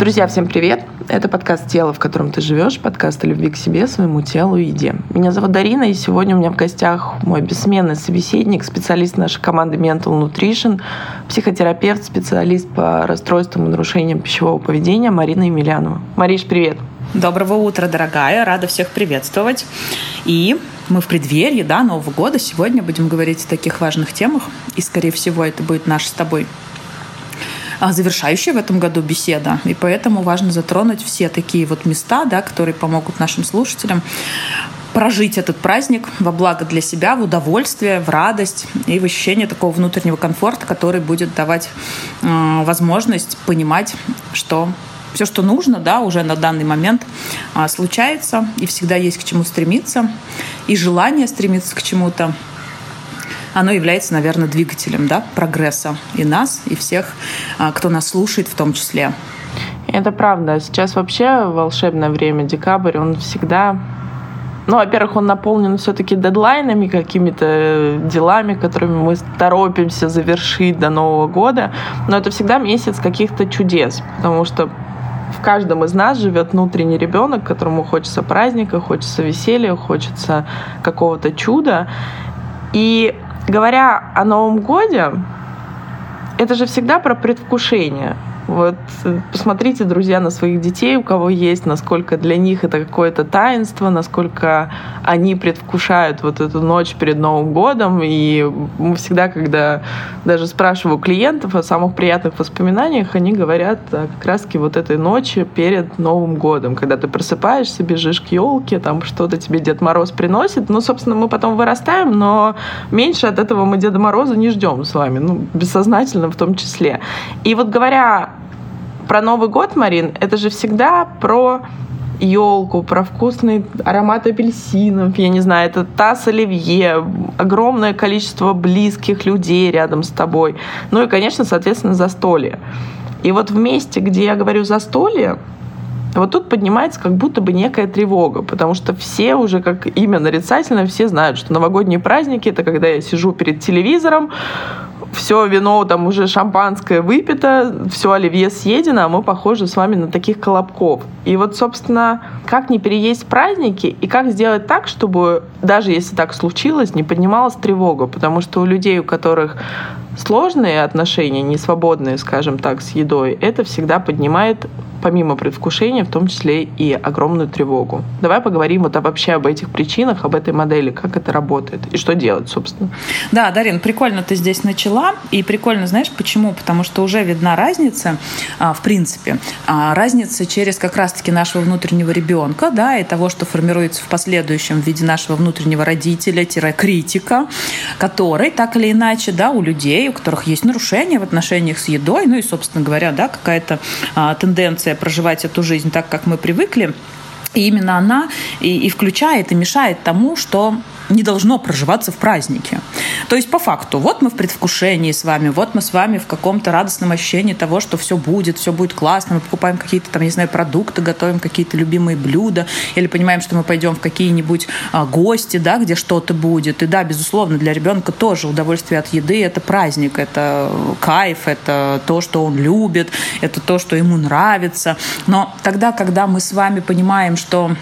Друзья, всем привет! Это подкаст «Тело, в котором ты живешь», подкаст о любви к себе, своему телу и еде. Меня зовут Дарина, и сегодня у меня в гостях мой бессменный собеседник, специалист нашей команды Mental Nutrition, психотерапевт, специалист по расстройствам и нарушениям пищевого поведения Марина Емельянова. Мариш, привет! Доброго утра, дорогая! Рада всех приветствовать. И мы в преддверии да, Нового года. Сегодня будем говорить о таких важных темах. И, скорее всего, это будет наш с тобой завершающая в этом году беседа. И поэтому важно затронуть все такие вот места, да, которые помогут нашим слушателям прожить этот праздник во благо для себя, в удовольствие, в радость и в ощущение такого внутреннего комфорта, который будет давать э, возможность понимать, что все, что нужно, да, уже на данный момент э, случается, и всегда есть к чему стремиться, и желание стремиться к чему-то, оно является, наверное, двигателем да, прогресса и нас, и всех, а, кто нас слушает в том числе. Это правда. Сейчас вообще волшебное время, декабрь, он всегда ну, во-первых, он наполнен все-таки дедлайнами, какими-то делами, которыми мы торопимся завершить до Нового года. Но это всегда месяц каких-то чудес, потому что в каждом из нас живет внутренний ребенок, которому хочется праздника, хочется веселья, хочется какого-то чуда. И говоря о Новом Годе, это же всегда про предвкушение. Вот посмотрите, друзья, на своих детей, у кого есть, насколько для них это какое-то таинство, насколько они предвкушают вот эту ночь перед Новым годом. И всегда, когда даже спрашиваю клиентов о самых приятных воспоминаниях, они говорят как раз-таки вот этой ночи перед Новым годом, когда ты просыпаешься, бежишь к елке, там что-то тебе Дед Мороз приносит. Ну, собственно, мы потом вырастаем, но меньше от этого мы Деда Мороза не ждем с вами, ну, бессознательно в том числе. И вот говоря про Новый год, Марин, это же всегда про елку, про вкусный аромат апельсинов, я не знаю, это таз оливье, огромное количество близких людей рядом с тобой. Ну и, конечно, соответственно, застолье. И вот в месте, где я говорю застолье, вот тут поднимается как будто бы некая тревога, потому что все уже, как имя нарицательно, все знают, что новогодние праздники — это когда я сижу перед телевизором, все вино, там уже шампанское выпито, все оливье съедено, а мы похожи с вами на таких колобков. И вот, собственно, как не переесть праздники и как сделать так, чтобы, даже если так случилось, не поднималась тревога, потому что у людей, у которых сложные отношения, не свободные, скажем так, с едой, это всегда поднимает помимо предвкушения, в том числе и огромную тревогу. Давай поговорим вот вообще об этих причинах, об этой модели, как это работает и что делать, собственно. Да, Дарин, прикольно ты здесь начала. И прикольно, знаешь, почему? Потому что уже видна разница, а, в принципе, а, разница через как раз-таки нашего внутреннего ребенка, да, и того, что формируется в последующем в виде нашего внутреннего родителя-критика, который так или иначе, да, у людей, у которых есть нарушения в отношениях с едой, ну и, собственно говоря, да, какая-то а, тенденция проживать эту жизнь так, как мы привыкли, и именно она и, и включает, и мешает тому, что не должно проживаться в празднике. То есть по факту, вот мы в предвкушении с вами, вот мы с вами в каком-то радостном ощущении того, что все будет, все будет классно, мы покупаем какие-то там, не знаю, продукты, готовим какие-то любимые блюда, или понимаем, что мы пойдем в какие-нибудь а, гости, да, где что-то будет. И да, безусловно, для ребенка тоже удовольствие от еды – это праздник, это кайф, это то, что он любит, это то, что ему нравится. Но тогда, когда мы с вами понимаем, что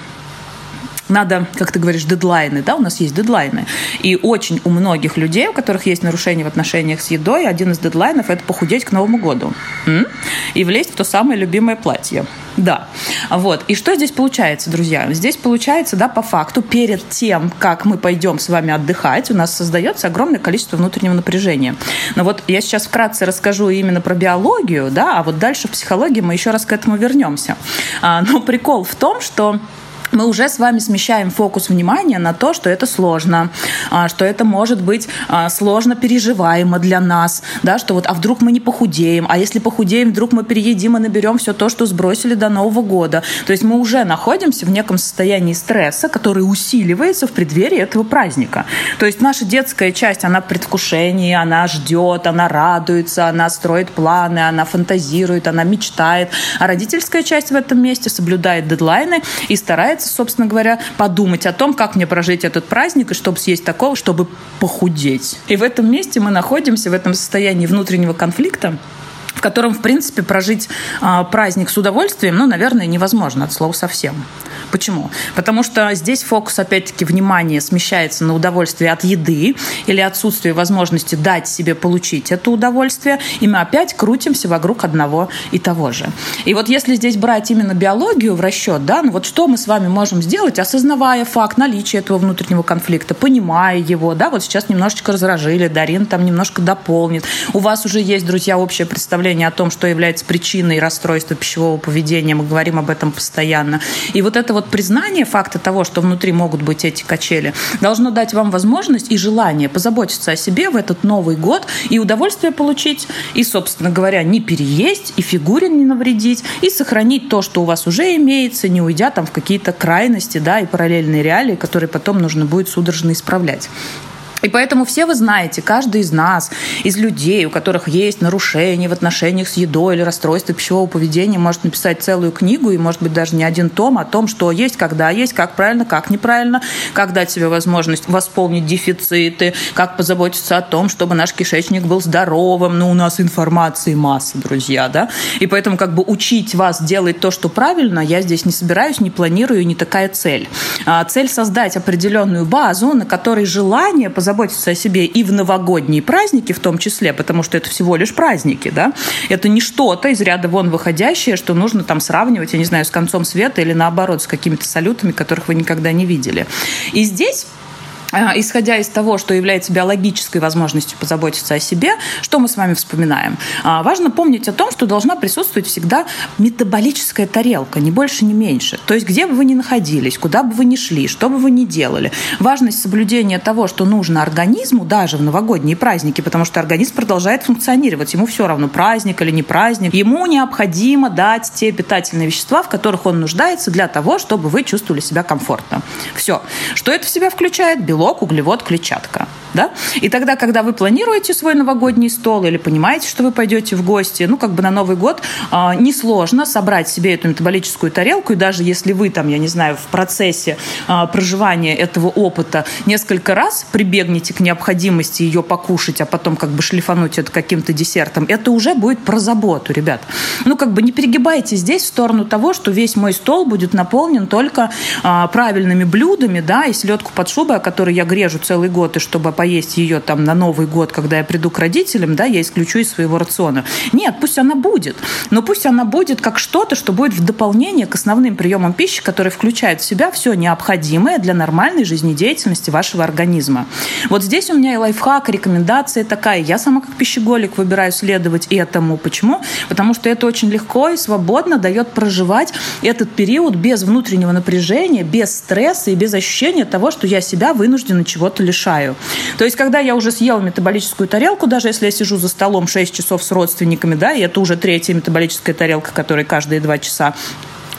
надо, как ты говоришь, дедлайны, да, у нас есть дедлайны. И очень у многих людей, у которых есть нарушения в отношениях с едой, один из дедлайнов – это похудеть к Новому году. М? И влезть в то самое любимое платье. Да. Вот. И что здесь получается, друзья? Здесь получается, да, по факту, перед тем, как мы пойдем с вами отдыхать, у нас создается огромное количество внутреннего напряжения. Но вот я сейчас вкратце расскажу именно про биологию, да, а вот дальше в психологии мы еще раз к этому вернемся. А, но прикол в том, что мы уже с вами смещаем фокус внимания на то, что это сложно, а, что это может быть а, сложно переживаемо для нас, да, что вот, а вдруг мы не похудеем, а если похудеем, вдруг мы переедим и наберем все то, что сбросили до Нового года. То есть мы уже находимся в неком состоянии стресса, который усиливается в преддверии этого праздника. То есть наша детская часть, она в предвкушении, она ждет, она радуется, она строит планы, она фантазирует, она мечтает, а родительская часть в этом месте соблюдает дедлайны и старается старается, собственно говоря, подумать о том, как мне прожить этот праздник, и чтобы съесть такого, чтобы похудеть. И в этом месте мы находимся, в этом состоянии внутреннего конфликта, в котором, в принципе, прожить э, праздник с удовольствием, ну, наверное, невозможно от слова совсем. Почему? Потому что здесь фокус, опять-таки, внимания смещается на удовольствие от еды или отсутствие возможности дать себе получить это удовольствие, и мы опять крутимся вокруг одного и того же. И вот если здесь брать именно биологию в расчет, да, ну вот что мы с вами можем сделать, осознавая факт наличия этого внутреннего конфликта, понимая его, да, вот сейчас немножечко разражили, Дарин там немножко дополнит, у вас уже есть, друзья, общее представление о том, что является причиной расстройства пищевого поведения, мы говорим об этом постоянно. И вот это вот признание факта того, что внутри могут быть эти качели, должно дать вам возможность и желание позаботиться о себе в этот Новый год и удовольствие получить, и, собственно говоря, не переесть, и фигуре не навредить, и сохранить то, что у вас уже имеется, не уйдя там в какие-то крайности, да, и параллельные реалии, которые потом нужно будет судорожно исправлять. И поэтому все вы знаете, каждый из нас, из людей, у которых есть нарушения в отношениях с едой или расстройство пищевого поведения, может написать целую книгу и, может быть, даже не один том о том, что есть, когда есть, как правильно, как неправильно, как дать себе возможность восполнить дефициты, как позаботиться о том, чтобы наш кишечник был здоровым. Но у нас информации масса, друзья, да? И поэтому как бы учить вас делать то, что правильно, я здесь не собираюсь, не планирую, не такая цель. А цель создать определенную базу, на которой желание позаботиться позаботиться о себе и в новогодние праздники в том числе, потому что это всего лишь праздники, да, это не что-то из ряда вон выходящее, что нужно там сравнивать, я не знаю, с концом света или наоборот, с какими-то салютами, которых вы никогда не видели. И здесь исходя из того, что является биологической возможностью позаботиться о себе, что мы с вами вспоминаем? А, важно помнить о том, что должна присутствовать всегда метаболическая тарелка, не больше, не меньше. То есть где бы вы ни находились, куда бы вы ни шли, что бы вы ни делали. Важность соблюдения того, что нужно организму, даже в новогодние праздники, потому что организм продолжает функционировать. Ему все равно, праздник или не праздник. Ему необходимо дать те питательные вещества, в которых он нуждается для того, чтобы вы чувствовали себя комфортно. Все. Что это в себя включает? Белок белок, углевод, клетчатка. Да? И тогда, когда вы планируете свой новогодний стол или понимаете, что вы пойдете в гости, ну, как бы на Новый год э, несложно собрать себе эту метаболическую тарелку, и даже если вы там, я не знаю, в процессе э, проживания этого опыта несколько раз прибегнете к необходимости ее покушать, а потом как бы шлифануть это каким-то десертом, это уже будет про заботу, ребят. Ну, как бы не перегибайте здесь в сторону того, что весь мой стол будет наполнен только э, правильными блюдами, да, и селедку под шубой, о которой я грежу целый год, и чтобы поесть ее там на Новый год, когда я приду к родителям, да, я исключу из своего рациона. Нет, пусть она будет, но пусть она будет как что-то, что будет в дополнение к основным приемам пищи, которые включают в себя все необходимое для нормальной жизнедеятельности вашего организма. Вот здесь у меня и лайфхак, рекомендация такая. Я сама как пищеголик выбираю следовать этому. Почему? Потому что это очень легко и свободно дает проживать этот период без внутреннего напряжения, без стресса и без ощущения того, что я себя вынужден вынужденно чего-то лишаю. То есть, когда я уже съела метаболическую тарелку, даже если я сижу за столом 6 часов с родственниками, да, и это уже третья метаболическая тарелка, которая каждые 2 часа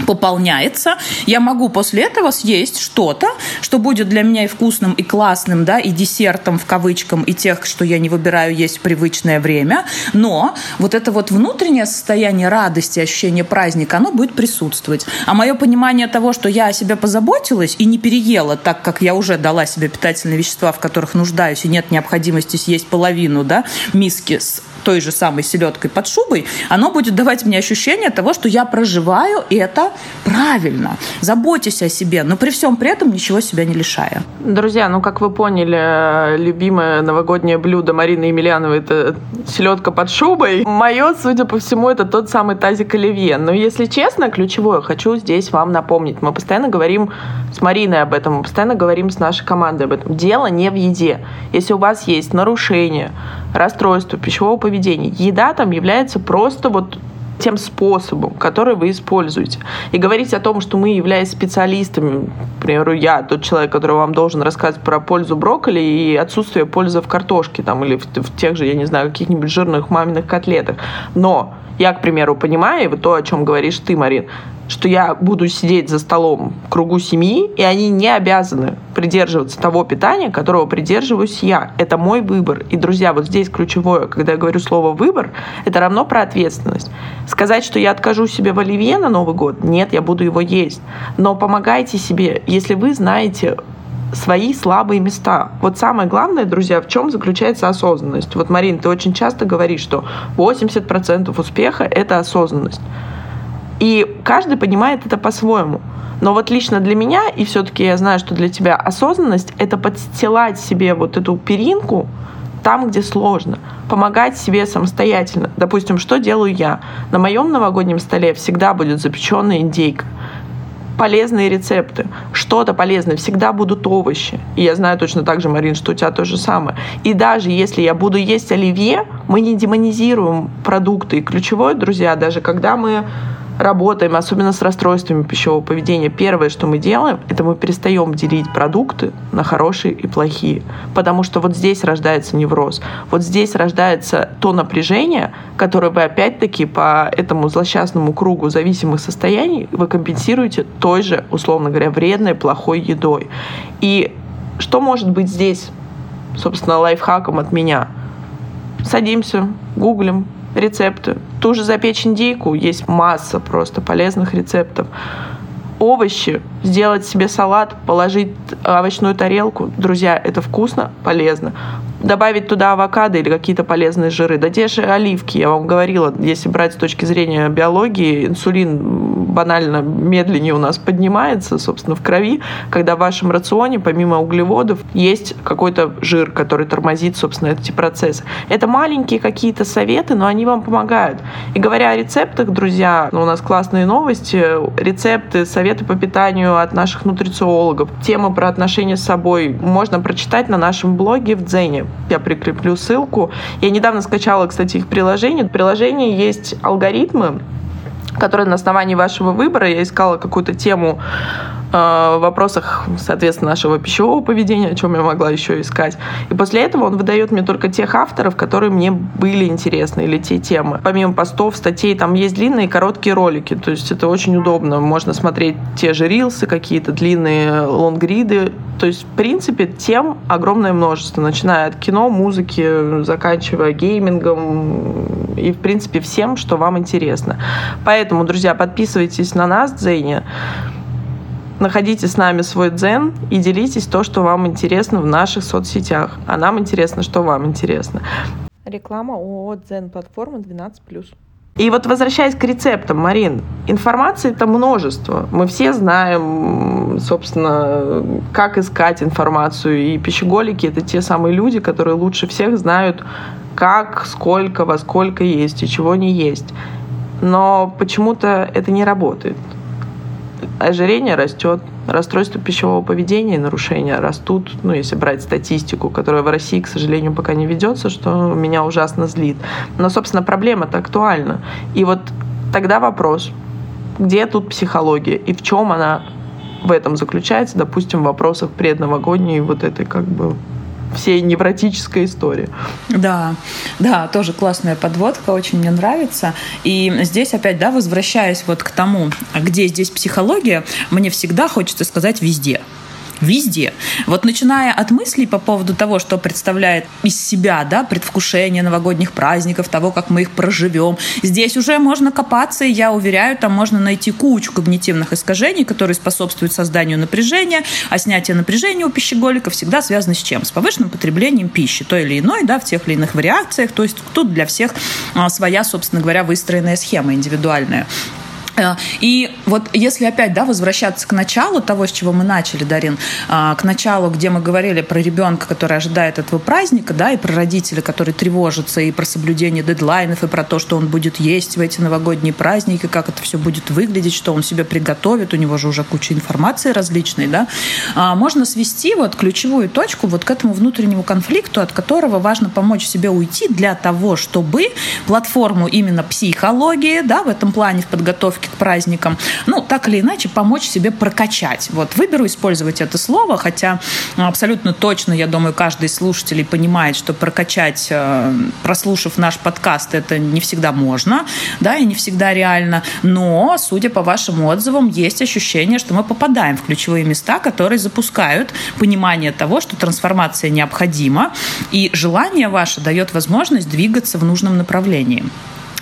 пополняется, я могу после этого съесть что-то, что будет для меня и вкусным, и классным, да, и десертом в кавычкам, и тех, что я не выбираю есть в привычное время, но вот это вот внутреннее состояние радости, ощущение праздника, оно будет присутствовать. А мое понимание того, что я о себе позаботилась и не переела, так как я уже дала себе питательные вещества, в которых нуждаюсь, и нет необходимости съесть половину, да, миски с той же самой селедкой под шубой, оно будет давать мне ощущение того, что я проживаю это правильно. Заботьтесь о себе, но при всем при этом ничего себя не лишая. Друзья, ну, как вы поняли, любимое новогоднее блюдо Марины Емельяновой – это селедка под шубой. Мое, судя по всему, это тот самый тазик оливье. Но, если честно, ключевое хочу здесь вам напомнить. Мы постоянно говорим с Мариной об этом, мы постоянно говорим с нашей командой об этом. Дело не в еде. Если у вас есть нарушение, расстройство пищевого поведения, еда там является просто вот тем способом, который вы используете. И говорить о том, что мы, являясь специалистами, к примеру, я, тот человек, который вам должен рассказывать про пользу брокколи и отсутствие пользы в картошке там, или в, в тех же, я не знаю, каких-нибудь жирных маминых котлетах. Но я, к примеру, понимаю, и вот то, о чем говоришь ты, Марин, что я буду сидеть за столом в кругу семьи, и они не обязаны придерживаться того питания, которого придерживаюсь я. Это мой выбор. И, друзья, вот здесь ключевое, когда я говорю слово «выбор», это равно про ответственность. Сказать, что я откажу себе в оливье на Новый год, нет, я буду его есть. Но помогайте себе, если вы знаете свои слабые места. Вот самое главное, друзья, в чем заключается осознанность. Вот, Марин, ты очень часто говоришь, что 80% успеха — это осознанность. И каждый понимает это по-своему. Но вот лично для меня, и все-таки я знаю, что для тебя осознанность — это подстилать себе вот эту перинку там, где сложно, помогать себе самостоятельно. Допустим, что делаю я? На моем новогоднем столе всегда будет запеченная индейка полезные рецепты, что-то полезное, всегда будут овощи. И я знаю точно так же, Марин, что у тебя то же самое. И даже если я буду есть оливье, мы не демонизируем продукты. И ключевое, друзья, даже когда мы работаем, особенно с расстройствами пищевого поведения, первое, что мы делаем, это мы перестаем делить продукты на хорошие и плохие. Потому что вот здесь рождается невроз. Вот здесь рождается то напряжение, которое вы опять-таки по этому злосчастному кругу зависимых состояний вы компенсируете той же, условно говоря, вредной, плохой едой. И что может быть здесь, собственно, лайфхаком от меня? Садимся, гуглим, рецепты. Ту же запечь индейку, есть масса просто полезных рецептов. Овощи, сделать себе салат, положить овощную тарелку. Друзья, это вкусно, полезно добавить туда авокадо или какие-то полезные жиры. Да те же оливки, я вам говорила, если брать с точки зрения биологии, инсулин банально медленнее у нас поднимается, собственно, в крови, когда в вашем рационе, помимо углеводов, есть какой-то жир, который тормозит, собственно, эти процессы. Это маленькие какие-то советы, но они вам помогают. И говоря о рецептах, друзья, ну, у нас классные новости, рецепты, советы по питанию от наших нутрициологов, темы про отношения с собой можно прочитать на нашем блоге в Дзене. Я прикреплю ссылку. Я недавно скачала, кстати, их приложение. В приложении есть алгоритмы, которые на основании вашего выбора, я искала какую-то тему в вопросах, соответственно, нашего пищевого поведения, о чем я могла еще искать. И после этого он выдает мне только тех авторов, которые мне были интересны, или те темы. Помимо постов, статей, там есть длинные и короткие ролики, то есть это очень удобно. Можно смотреть те же рилсы, какие-то длинные лонгриды. То есть, в принципе, тем огромное множество, начиная от кино, музыки, заканчивая геймингом и, в принципе, всем, что вам интересно. Поэтому, друзья, подписывайтесь на нас, Дзене находите с нами свой дзен и делитесь то, что вам интересно в наших соцсетях. А нам интересно, что вам интересно. Реклама ООО «Дзен» платформа 12+. И вот возвращаясь к рецептам, Марин, информации это множество. Мы все знаем, собственно, как искать информацию. И пищеголики это те самые люди, которые лучше всех знают, как, сколько, во сколько есть и чего не есть. Но почему-то это не работает ожирение растет, расстройства пищевого поведения и нарушения растут, ну, если брать статистику, которая в России, к сожалению, пока не ведется, что меня ужасно злит. Но, собственно, проблема-то актуальна. И вот тогда вопрос, где тут психология и в чем она в этом заключается, допустим, в вопросах предновогодней вот этой как бы всей невротической истории. Да, да, тоже классная подводка, очень мне нравится. И здесь опять, да, возвращаясь вот к тому, где здесь психология, мне всегда хочется сказать везде везде. Вот начиная от мыслей по поводу того, что представляет из себя, да, предвкушение новогодних праздников, того, как мы их проживем. Здесь уже можно копаться, и я уверяю, там можно найти кучу когнитивных искажений, которые способствуют созданию напряжения, а снятие напряжения у пищеголика всегда связано с чем? С повышенным потреблением пищи, той или иной, да, в тех или иных вариациях. То есть тут для всех а, своя, собственно говоря, выстроенная схема индивидуальная. Э, и вот если опять да, возвращаться к началу того, с чего мы начали, Дарин, а, к началу, где мы говорили про ребенка, который ожидает этого праздника, да, и про родителя, который тревожится, и про соблюдение дедлайнов, и про то, что он будет есть в эти новогодние праздники, как это все будет выглядеть, что он себе приготовит, у него же уже куча информации различной, да, а, можно свести вот ключевую точку вот к этому внутреннему конфликту, от которого важно помочь себе уйти для того, чтобы платформу именно психологии, да, в этом плане в подготовке к праздникам, ну, так или иначе, помочь себе прокачать. Вот выберу использовать это слово, хотя абсолютно точно, я думаю, каждый из слушателей понимает, что прокачать, э, прослушав наш подкаст, это не всегда можно, да, и не всегда реально, но, судя по вашим отзывам, есть ощущение, что мы попадаем в ключевые места, которые запускают понимание того, что трансформация необходима, и желание ваше дает возможность двигаться в нужном направлении.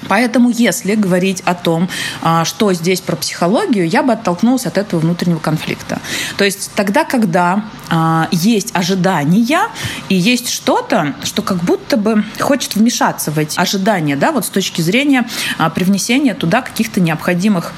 Поэтому, если говорить о том, а, что здесь про психологию, я бы оттолкнулась от этого внутреннего конфликта. То есть тогда, когда а, есть ожидания и есть что-то, что как будто бы хочет вмешаться в эти ожидания, да, вот с точки зрения а, привнесения туда каких-то необходимых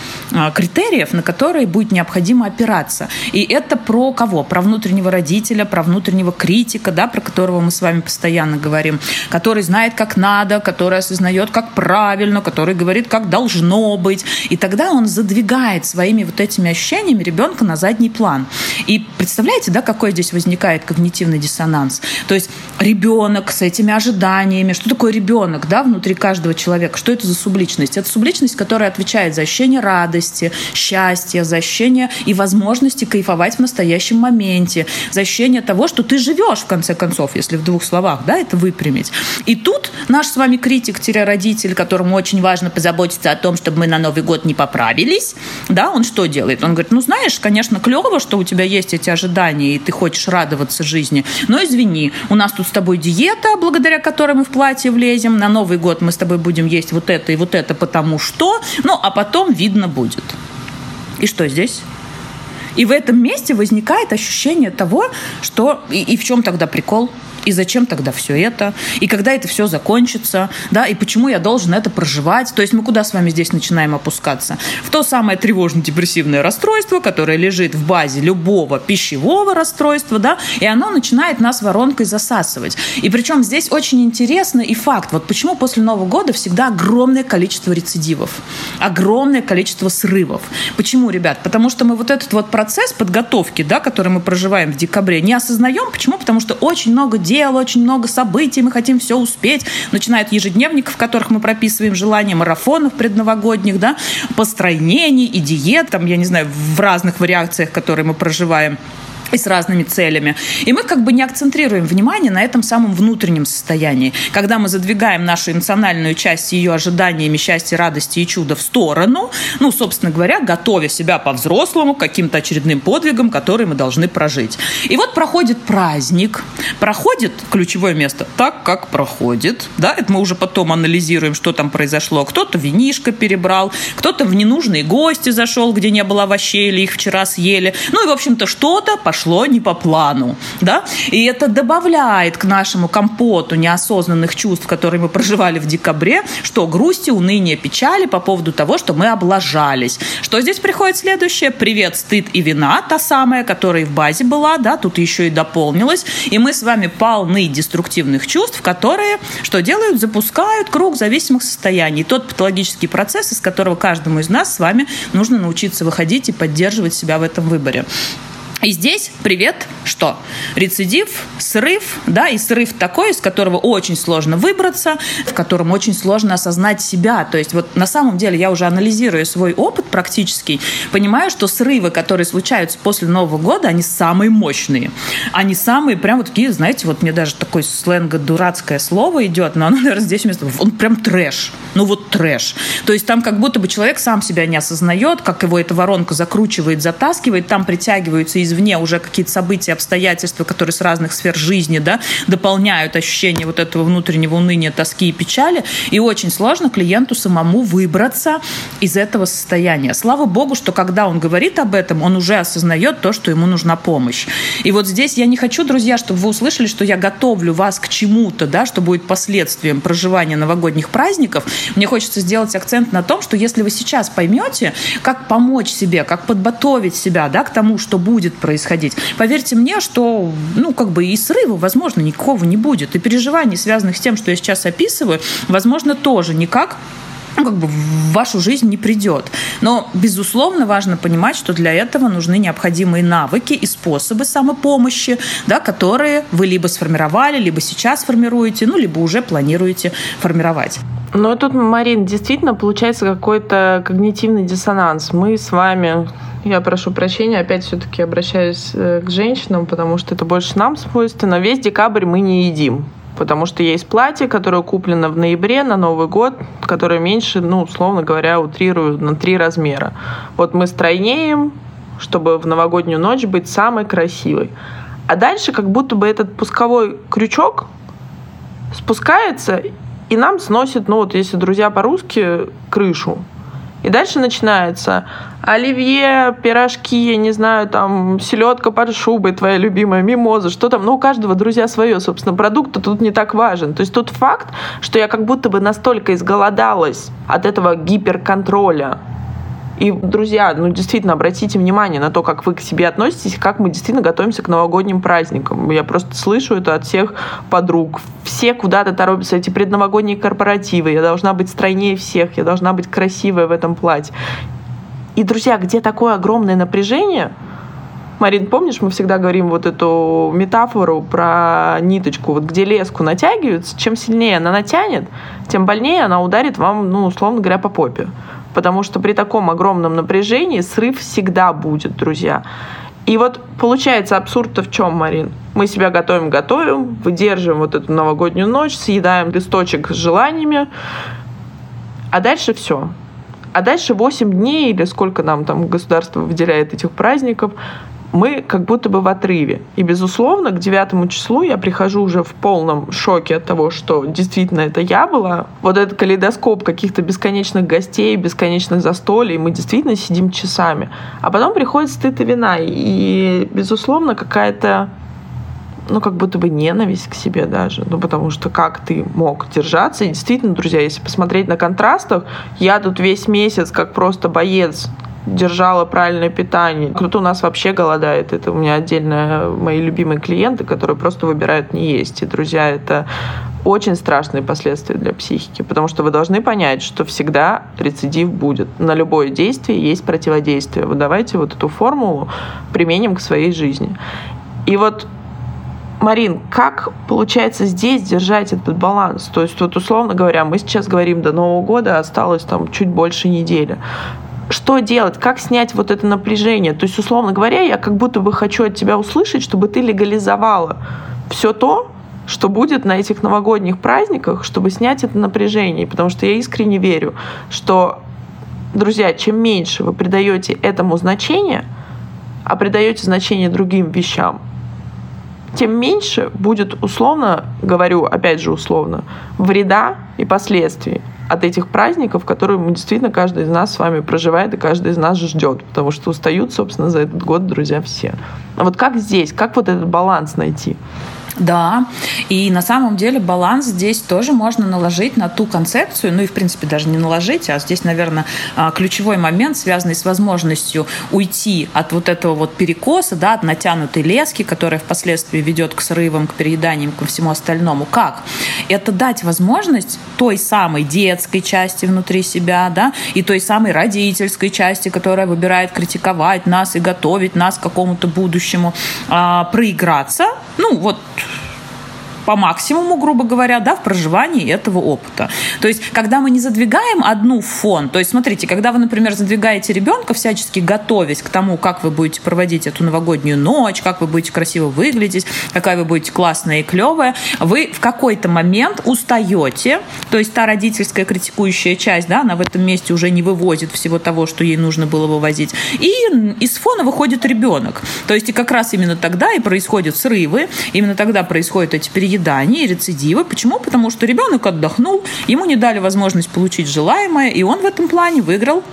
критериев, на которые будет необходимо опираться. И это про кого? Про внутреннего родителя, про внутреннего критика, да, про которого мы с вами постоянно говорим, который знает, как надо, который осознает, как правильно, правильно, который говорит, как должно быть. И тогда он задвигает своими вот этими ощущениями ребенка на задний план. И представляете, да, какой здесь возникает когнитивный диссонанс? То есть ребенок с этими ожиданиями. Что такое ребенок, да, внутри каждого человека? Что это за субличность? Это субличность, которая отвечает за ощущение радости, счастья, за ощущение и возможности кайфовать в настоящем моменте, за ощущение того, что ты живешь, в конце концов, если в двух словах, да, это выпрямить. И тут наш с вами критик-родитель, которому очень важно позаботиться о том, чтобы мы на Новый год не поправились, да, он что делает? Он говорит, ну, знаешь, конечно, клево, что у тебя есть эти ожидания, и ты хочешь радоваться жизни, но извини, у нас тут с тобой диета, благодаря которой мы в платье влезем, на Новый год мы с тобой будем есть вот это и вот это, потому что, ну, а потом видно будет. И что здесь? И в этом месте возникает ощущение того, что... И, и в чем тогда прикол? И зачем тогда все это? И когда это все закончится? Да? И почему я должен это проживать? То есть мы куда с вами здесь начинаем опускаться? В то самое тревожно-депрессивное расстройство, которое лежит в базе любого пищевого расстройства, да, и оно начинает нас воронкой засасывать. И причем здесь очень интересный и факт. Вот почему после Нового года всегда огромное количество рецидивов, огромное количество срывов. Почему, ребят? Потому что мы вот этот вот процесс подготовки, да, который мы проживаем в декабре, не осознаем. Почему? Потому что очень много дел, очень много событий, мы хотим все успеть. Начинают ежедневников, в которых мы прописываем желания, марафонов предновогодних, да, построений и диет, там, я не знаю, в разных вариациях, которые мы проживаем и с разными целями. И мы как бы не акцентрируем внимание на этом самом внутреннем состоянии. Когда мы задвигаем нашу эмоциональную часть ее ожиданиями счастья, радости и чуда в сторону, ну, собственно говоря, готовя себя по-взрослому к каким-то очередным подвигам, которые мы должны прожить. И вот проходит праздник, проходит ключевое место так, как проходит, да, это мы уже потом анализируем, что там произошло. Кто-то винишко перебрал, кто-то в ненужные гости зашел, где не было овощей или их вчера съели. Ну и, в общем-то, что-то пошло пошло не по плану, да, и это добавляет к нашему компоту неосознанных чувств, которые мы проживали в декабре, что грусти, уныние, печали по поводу того, что мы облажались. Что здесь приходит следующее? Привет, стыд и вина, та самая, которая в базе была, да, тут еще и дополнилась, и мы с вами полны деструктивных чувств, которые что делают? Запускают круг зависимых состояний. Тот патологический процесс, из которого каждому из нас с вами нужно научиться выходить и поддерживать себя в этом выборе. И здесь привет, что? Рецидив, срыв, да, и срыв такой, из которого очень сложно выбраться, в котором очень сложно осознать себя. То есть вот на самом деле я уже анализируя свой опыт практический, понимаю, что срывы, которые случаются после Нового года, они самые мощные. Они самые прям вот такие, знаете, вот мне даже такое сленга дурацкое слово идет, но оно, наверное, здесь вместо... Он прям трэш. Ну вот трэш. То есть там как будто бы человек сам себя не осознает, как его эта воронка закручивает, затаскивает, там притягиваются из извне уже какие-то события, обстоятельства, которые с разных сфер жизни да, дополняют ощущение вот этого внутреннего уныния, тоски и печали. И очень сложно клиенту самому выбраться из этого состояния. Слава богу, что когда он говорит об этом, он уже осознает то, что ему нужна помощь. И вот здесь я не хочу, друзья, чтобы вы услышали, что я готовлю вас к чему-то, да, что будет последствием проживания новогодних праздников. Мне хочется сделать акцент на том, что если вы сейчас поймете, как помочь себе, как подготовить себя да, к тому, что будет происходить. Поверьте мне, что, ну, как бы и срыва, возможно, никакого не будет. И переживаний, связанных с тем, что я сейчас описываю, возможно, тоже никак ну, как бы в вашу жизнь не придет. Но, безусловно, важно понимать, что для этого нужны необходимые навыки и способы самопомощи, да, которые вы либо сформировали, либо сейчас формируете, ну, либо уже планируете формировать. Ну, тут, Марин, действительно получается какой-то когнитивный диссонанс. Мы с вами я прошу прощения, опять все-таки обращаюсь э, к женщинам, потому что это больше нам свойственно. Весь декабрь мы не едим потому что есть платье, которое куплено в ноябре на Новый год, которое меньше, ну, условно говоря, утрирую на три размера. Вот мы стройнеем, чтобы в новогоднюю ночь быть самой красивой. А дальше как будто бы этот пусковой крючок спускается, И нам сносит, ну вот если друзья по-русски, крышу. И дальше начинается оливье, пирожки, я не знаю, там, селедка под шубой, твоя любимая, мимоза, что там. Ну, у каждого, друзья, свое, собственно, продукт тут не так важен. То есть тот факт, что я как будто бы настолько изголодалась от этого гиперконтроля, и, друзья, ну, действительно, обратите внимание на то, как вы к себе относитесь, как мы действительно готовимся к новогодним праздникам. Я просто слышу это от всех подруг. Все куда-то торопятся, эти предновогодние корпоративы. Я должна быть стройнее всех, я должна быть красивая в этом платье. И, друзья, где такое огромное напряжение, Марин, помнишь, мы всегда говорим вот эту метафору про ниточку, вот где леску натягивается, чем сильнее она натянет, тем больнее она ударит вам, ну, условно говоря, по попе. Потому что при таком огромном напряжении срыв всегда будет, друзья. И вот получается абсурд-то в чем, Марин? Мы себя готовим-готовим, выдерживаем вот эту новогоднюю ночь, съедаем листочек с желаниями, а дальше все. А дальше 8 дней или сколько нам там государство выделяет этих праздников, мы как будто бы в отрыве. И, безусловно, к девятому числу я прихожу уже в полном шоке от того, что действительно это я была. Вот этот калейдоскоп каких-то бесконечных гостей, бесконечных застолий, мы действительно сидим часами. А потом приходит стыд и вина. И, безусловно, какая-то ну, как будто бы ненависть к себе даже. Ну, потому что как ты мог держаться? И действительно, друзья, если посмотреть на контрастах, я тут весь месяц как просто боец держала правильное питание. Кто-то у нас вообще голодает. Это у меня отдельно мои любимые клиенты, которые просто выбирают не есть. И, друзья, это очень страшные последствия для психики, потому что вы должны понять, что всегда рецидив будет. На любое действие есть противодействие. Вот давайте вот эту формулу применим к своей жизни. И вот Марин, как получается здесь держать этот баланс? То есть, вот условно говоря, мы сейчас говорим до Нового года, осталось там чуть больше недели что делать, как снять вот это напряжение. То есть, условно говоря, я как будто бы хочу от тебя услышать, чтобы ты легализовала все то, что будет на этих новогодних праздниках, чтобы снять это напряжение. Потому что я искренне верю, что, друзья, чем меньше вы придаете этому значение, а придаете значение другим вещам, тем меньше будет, условно говорю, опять же условно, вреда и последствий от этих праздников, которые мы действительно каждый из нас с вами проживает и каждый из нас ждет, потому что устают, собственно, за этот год, друзья, все. А вот как здесь, как вот этот баланс найти? Да, и на самом деле баланс здесь тоже можно наложить на ту концепцию, ну и в принципе даже не наложить, а здесь, наверное, а, ключевой момент, связанный с возможностью уйти от вот этого вот перекоса, да, от натянутой лески, которая впоследствии ведет к срывам, к перееданиям, ко всему остальному. Как? Это дать возможность той самой детской части внутри себя, да, и той самой родительской части, которая выбирает критиковать нас и готовить нас к какому-то будущему, а, проиграться, ну вот по максимуму, грубо говоря, да, в проживании этого опыта. То есть, когда мы не задвигаем одну в фон, то есть, смотрите, когда вы, например, задвигаете ребенка, всячески готовясь к тому, как вы будете проводить эту новогоднюю ночь, как вы будете красиво выглядеть, какая вы будете классная и клевая, вы в какой-то момент устаете, то есть та родительская критикующая часть, да, она в этом месте уже не вывозит всего того, что ей нужно было вывозить. И из фона выходит ребенок. То есть и как раз именно тогда и происходят срывы, именно тогда происходят эти переедания переедания и рецидивы. Почему? Потому что ребенок отдохнул, ему не дали возможность получить желаемое, и он в этом плане выиграл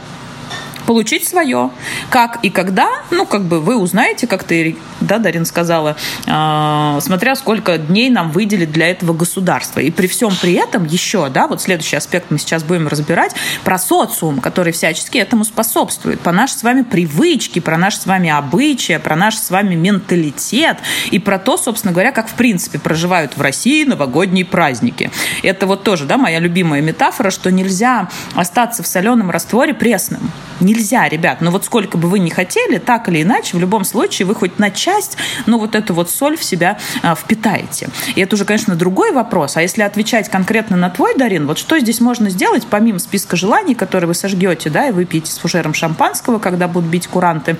получить свое. Как и когда, ну, как бы вы узнаете, как ты, да, Дарин сказала, э, смотря сколько дней нам выделит для этого государство. И при всем при этом еще, да, вот следующий аспект мы сейчас будем разбирать, про социум, который всячески этому способствует, по нашей с вами привычки, про наши с вами обычаи, про наш с вами менталитет и про то, собственно говоря, как в принципе проживают в России новогодние праздники. Это вот тоже, да, моя любимая метафора, что нельзя остаться в соленом растворе пресным. Не нельзя, ребят. Но вот сколько бы вы ни хотели, так или иначе, в любом случае вы хоть на часть, ну вот эту вот соль в себя а, впитаете. И это уже, конечно, другой вопрос. А если отвечать конкретно на твой, Дарин, вот что здесь можно сделать, помимо списка желаний, которые вы сожгете, да, и выпьете с фужером шампанского, когда будут бить куранты,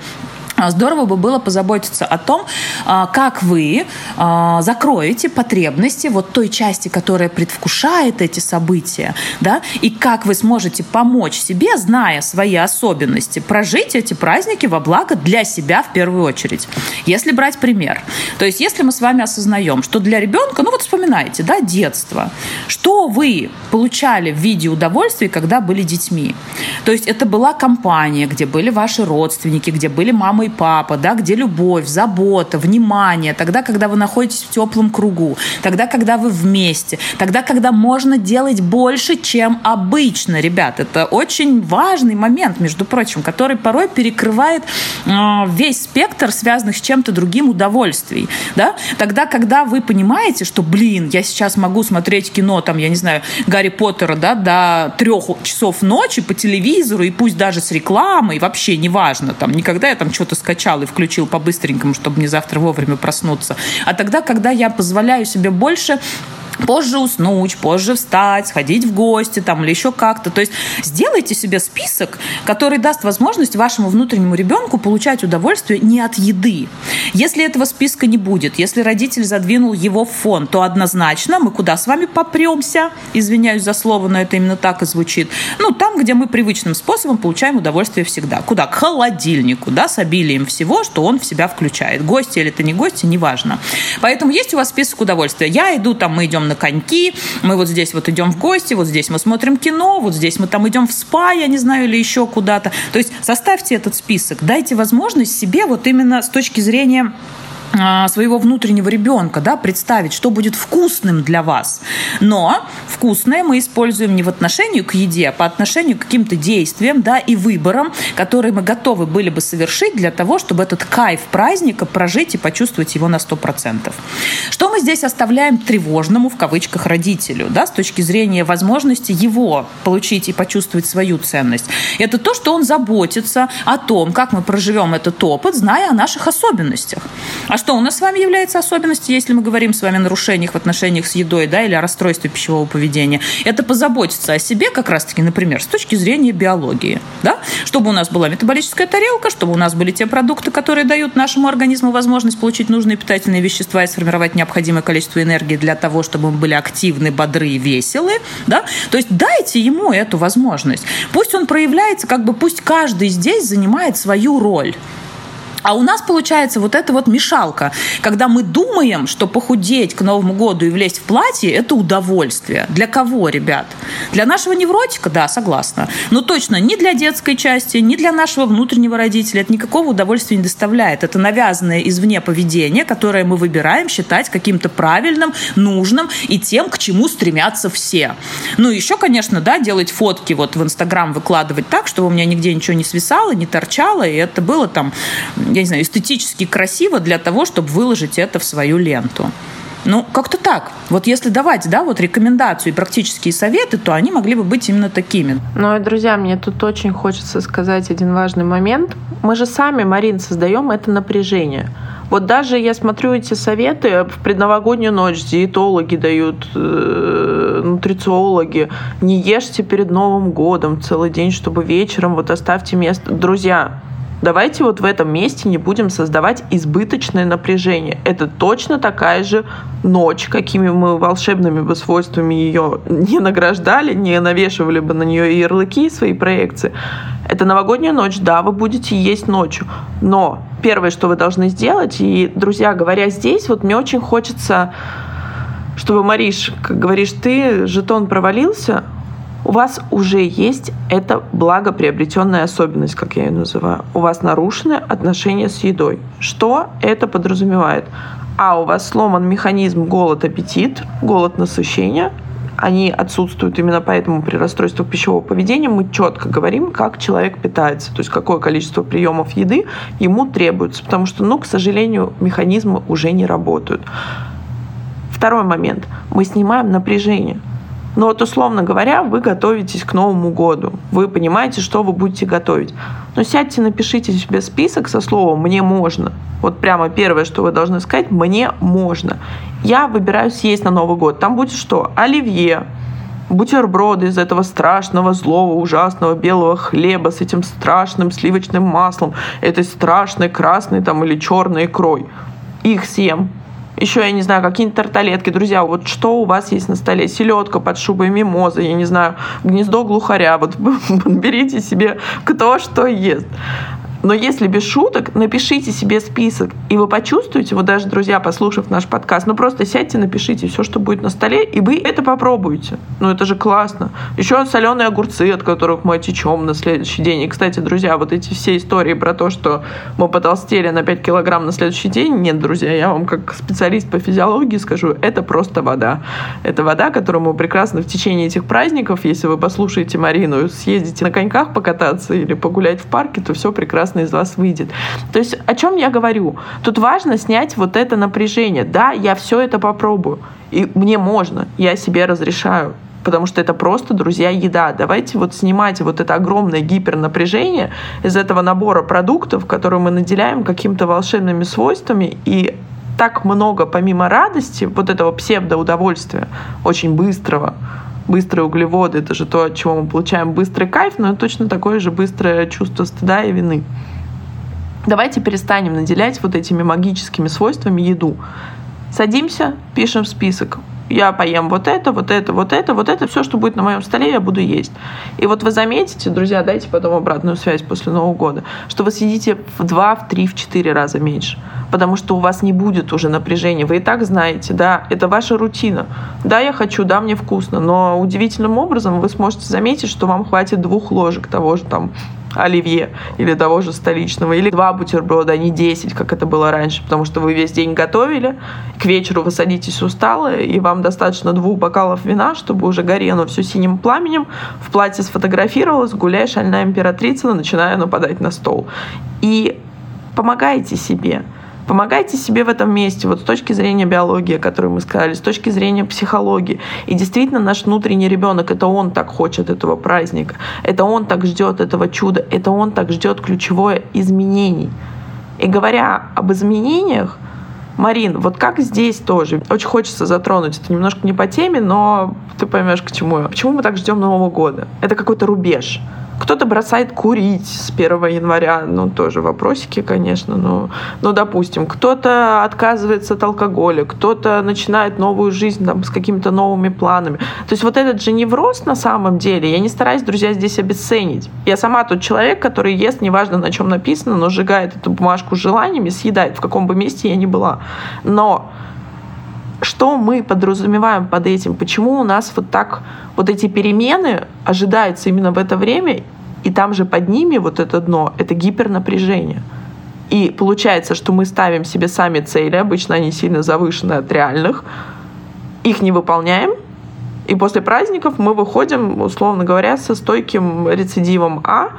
здорово бы было позаботиться о том, а, как вы а, закроете потребности вот той части, которая предвкушает эти события, да, и как вы сможете помочь себе, зная свои особенности, прожить эти праздники во благо для себя в первую очередь. Если брать пример, то есть если мы с вами осознаем, что для ребенка, ну вот вспоминайте, да, детство, что вы получали в виде удовольствия, когда были детьми? То есть это была компания, где были ваши родственники, где были мама и папа, да, где любовь, забота, внимание, тогда, когда вы находитесь в теплом кругу, тогда, когда вы вместе, тогда, когда можно делать больше, чем обычно, ребят. Это очень важный момент, между прочим, который порой перекрывает э, весь спектр связанных с чем-то другим удовольствий, да. Тогда, когда вы понимаете, что, блин, я сейчас могу смотреть кино, там, я не знаю, Гарри Поттера, да, до трех часов ночи по телевизору, и пусть даже с рекламой, вообще неважно, там, никогда я там что-то скачал и включил по-быстренькому, чтобы мне завтра вовремя проснуться. А тогда, когда я позволяю себе больше позже уснуть, позже встать, сходить в гости там или еще как-то. То есть сделайте себе список, который даст возможность вашему внутреннему ребенку получать удовольствие не от еды. Если этого списка не будет, если родитель задвинул его в фон, то однозначно мы куда с вами попремся, извиняюсь за слово, но это именно так и звучит, ну, там, где мы привычным способом получаем удовольствие всегда. Куда? К холодильнику, да, с обилием всего, что он в себя включает. Гости или это не гости, неважно. Поэтому есть у вас список удовольствия. Я иду, там, мы идем на коньки, мы вот здесь вот идем в гости, вот здесь мы смотрим кино, вот здесь мы там идем в спа, я не знаю, или еще куда-то. То есть составьте этот список, дайте возможность себе вот именно с точки зрения своего внутреннего ребенка, да, представить, что будет вкусным для вас. Но вкусное мы используем не в отношении к еде, а по отношению к каким-то действиям, да, и выборам, которые мы готовы были бы совершить для того, чтобы этот кайф праздника прожить и почувствовать его на 100%. Что мы здесь оставляем тревожному, в кавычках, родителю, да, с точки зрения возможности его получить и почувствовать свою ценность? Это то, что он заботится о том, как мы проживем этот опыт, зная о наших особенностях. А что у нас с вами является особенностью, если мы говорим с вами о нарушениях в отношениях с едой, да, или о расстройстве пищевого поведения? Это позаботиться о себе как раз-таки, например, с точки зрения биологии, да, чтобы у нас была метаболическая тарелка, чтобы у нас были те продукты, которые дают нашему организму возможность получить нужные питательные вещества и сформировать необходимое количество энергии для того, чтобы мы были активны, бодры и веселы, да, то есть дайте ему эту возможность. Пусть он проявляется, как бы пусть каждый здесь занимает свою роль. А у нас получается вот эта вот мешалка, когда мы думаем, что похудеть к Новому году и влезть в платье – это удовольствие. Для кого, ребят? Для нашего невротика, да, согласна. Но точно не для детской части, не для нашего внутреннего родителя. Это никакого удовольствия не доставляет. Это навязанное извне поведение, которое мы выбираем считать каким-то правильным, нужным и тем, к чему стремятся все. Ну, еще, конечно, да, делать фотки вот в Инстаграм, выкладывать так, чтобы у меня нигде ничего не свисало, не торчало, и это было там я не знаю, эстетически красиво для того, чтобы выложить это в свою ленту. Ну, как-то так. Вот если давать, да, вот рекомендацию и практические советы, то они могли бы быть именно такими. Ну, и, друзья, мне тут очень хочется сказать один важный момент. Мы же сами, Марин, создаем это напряжение. Вот даже я смотрю эти советы в предновогоднюю ночь, диетологи дают, э, нутрициологи. Не ешьте перед Новым годом целый день, чтобы вечером вот оставьте место. Друзья, Давайте вот в этом месте не будем создавать избыточное напряжение. Это точно такая же ночь, какими мы волшебными бы свойствами ее не награждали, не навешивали бы на нее ярлыки свои проекции. Это новогодняя ночь, да, вы будете есть ночью, но первое, что вы должны сделать, и, друзья, говоря здесь, вот мне очень хочется чтобы, Мариш, как говоришь ты, жетон провалился, у вас уже есть эта благоприобретенная особенность, как я ее называю. У вас нарушены отношения с едой. Что это подразумевает? А у вас сломан механизм голод-аппетит, голод-насыщение, они отсутствуют именно поэтому при расстройствах пищевого поведения мы четко говорим, как человек питается, то есть какое количество приемов еды ему требуется, потому что, ну, к сожалению, механизмы уже не работают. Второй момент. Мы снимаем напряжение. Но вот, условно говоря, вы готовитесь к Новому году. Вы понимаете, что вы будете готовить. Но сядьте, напишите себе список со словом «мне можно». Вот прямо первое, что вы должны сказать «мне можно». Я выбираю съесть на Новый год. Там будет что? Оливье, бутерброды из этого страшного, злого, ужасного белого хлеба с этим страшным сливочным маслом, этой страшной красной там или черной икрой. Их съем. Еще, я не знаю, какие-нибудь тарталетки. Друзья, вот что у вас есть на столе? Селедка под шубой мимоза, я не знаю, гнездо глухаря. Вот берите себе кто что ест. Но если без шуток, напишите себе список, и вы почувствуете, вот даже, друзья, послушав наш подкаст, ну просто сядьте, напишите все, что будет на столе, и вы это попробуете. Ну это же классно. Еще соленые огурцы, от которых мы отечем на следующий день. И, кстати, друзья, вот эти все истории про то, что мы потолстели на 5 килограмм на следующий день, нет, друзья, я вам как специалист по физиологии скажу, это просто вода. Это вода, которую мы прекрасно в течение этих праздников, если вы послушаете Марину, съездите на коньках покататься или погулять в парке, то все прекрасно прекрасно из вас выйдет. То есть о чем я говорю? Тут важно снять вот это напряжение. Да, я все это попробую. И мне можно, я себе разрешаю потому что это просто, друзья, еда. Давайте вот снимать вот это огромное гипернапряжение из этого набора продуктов, которые мы наделяем какими-то волшебными свойствами, и так много помимо радости, вот этого псевдоудовольствия, очень быстрого, быстрые углеводы, это же то, от чего мы получаем быстрый кайф, но точно такое же быстрое чувство стыда и вины. Давайте перестанем наделять вот этими магическими свойствами еду. Садимся, пишем список я поем вот это, вот это, вот это, вот это, все, что будет на моем столе, я буду есть. И вот вы заметите, друзья, дайте потом обратную связь после Нового года, что вы съедите в два, в три, в четыре раза меньше. Потому что у вас не будет уже напряжения. Вы и так знаете, да, это ваша рутина. Да, я хочу, да, мне вкусно, но удивительным образом вы сможете заметить, что вам хватит двух ложек того же там оливье или того же столичного, или два бутерброда, а не 10, как это было раньше, потому что вы весь день готовили, к вечеру вы садитесь усталые, и вам достаточно двух бокалов вина, чтобы уже горело все синим пламенем, в платье сфотографировалась, гуляя шальная императрица, начиная нападать на стол. И помогайте себе – Помогайте себе в этом месте, вот с точки зрения биологии, о которой мы сказали, с точки зрения психологии. И действительно, наш внутренний ребенок, это он так хочет этого праздника, это он так ждет этого чуда, это он так ждет ключевое изменений. И говоря об изменениях, Марин, вот как здесь тоже? Очень хочется затронуть это немножко не по теме, но ты поймешь, к чему. Почему мы так ждем Нового года? Это какой-то рубеж. Кто-то бросает курить с 1 января, ну, тоже вопросики, конечно, но, ну, допустим. Кто-то отказывается от алкоголя, кто-то начинает новую жизнь там, с какими-то новыми планами. То есть вот этот же невроз на самом деле, я не стараюсь, друзья, здесь обесценить. Я сама тот человек, который ест, неважно на чем написано, но сжигает эту бумажку желаниями, съедает, в каком бы месте я ни была. Но что мы подразумеваем под этим? Почему у нас вот так вот эти перемены ожидаются именно в это время, и там же под ними вот это дно, это гипернапряжение. И получается, что мы ставим себе сами цели, обычно они сильно завышены от реальных, их не выполняем, и после праздников мы выходим, условно говоря, со стойким рецидивом А,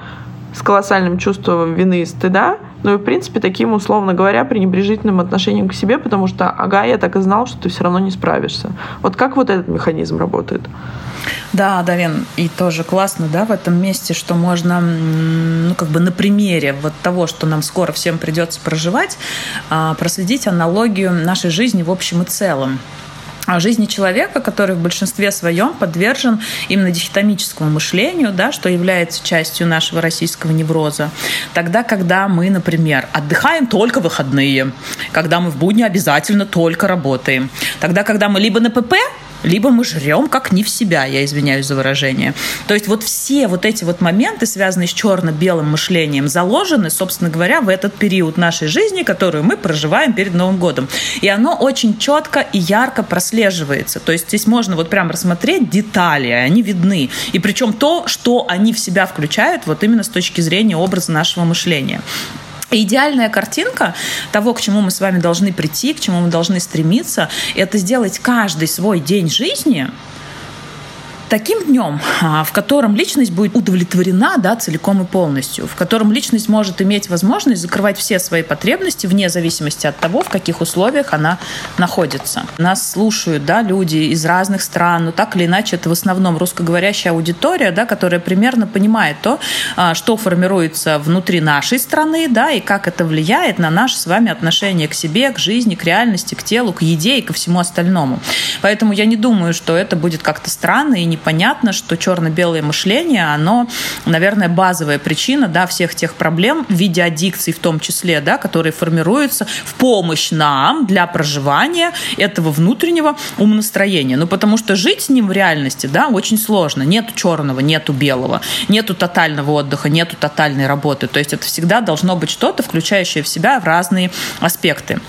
с колоссальным чувством вины и стыда, ну и, в принципе, таким, условно говоря, пренебрежительным отношением к себе, потому что, ага, я так и знал, что ты все равно не справишься. Вот как вот этот механизм работает? Да, Дарин, и тоже классно, да, в этом месте, что можно, ну, как бы на примере вот того, что нам скоро всем придется проживать, а, проследить аналогию нашей жизни в общем и целом жизни человека, который в большинстве своем подвержен именно дихотомическому мышлению, да, что является частью нашего российского невроза. Тогда, когда мы, например, отдыхаем только выходные, когда мы в будни обязательно только работаем, тогда, когда мы либо на ПП, либо мы жрем как не в себя, я извиняюсь за выражение. То есть вот все вот эти вот моменты, связанные с черно-белым мышлением, заложены, собственно говоря, в этот период нашей жизни, которую мы проживаем перед Новым годом. И оно очень четко и ярко прослеживается. То есть здесь можно вот прям рассмотреть детали, они видны. И причем то, что они в себя включают вот именно с точки зрения образа нашего мышления. Идеальная картинка того, к чему мы с вами должны прийти, к чему мы должны стремиться, это сделать каждый свой день жизни таким днем, а, в котором личность будет удовлетворена да, целиком и полностью, в котором личность может иметь возможность закрывать все свои потребности вне зависимости от того, в каких условиях она находится. Нас слушают да, люди из разных стран, но так или иначе это в основном русскоговорящая аудитория, да, которая примерно понимает то, а, что формируется внутри нашей страны, да, и как это влияет на наше с вами отношение к себе, к жизни, к реальности, к телу, к еде и ко всему остальному. Поэтому я не думаю, что это будет как-то странно и не непонятно, что черно-белое мышление, оно, наверное, базовая причина да, всех тех проблем в виде аддикций в том числе, да, которые формируются в помощь нам для проживания этого внутреннего умонастроения. Ну, потому что жить с ним в реальности, да, очень сложно. Нету черного, нету белого, нету тотального отдыха, нету тотальной работы. То есть это всегда должно быть что-то, включающее в себя разные аспекты.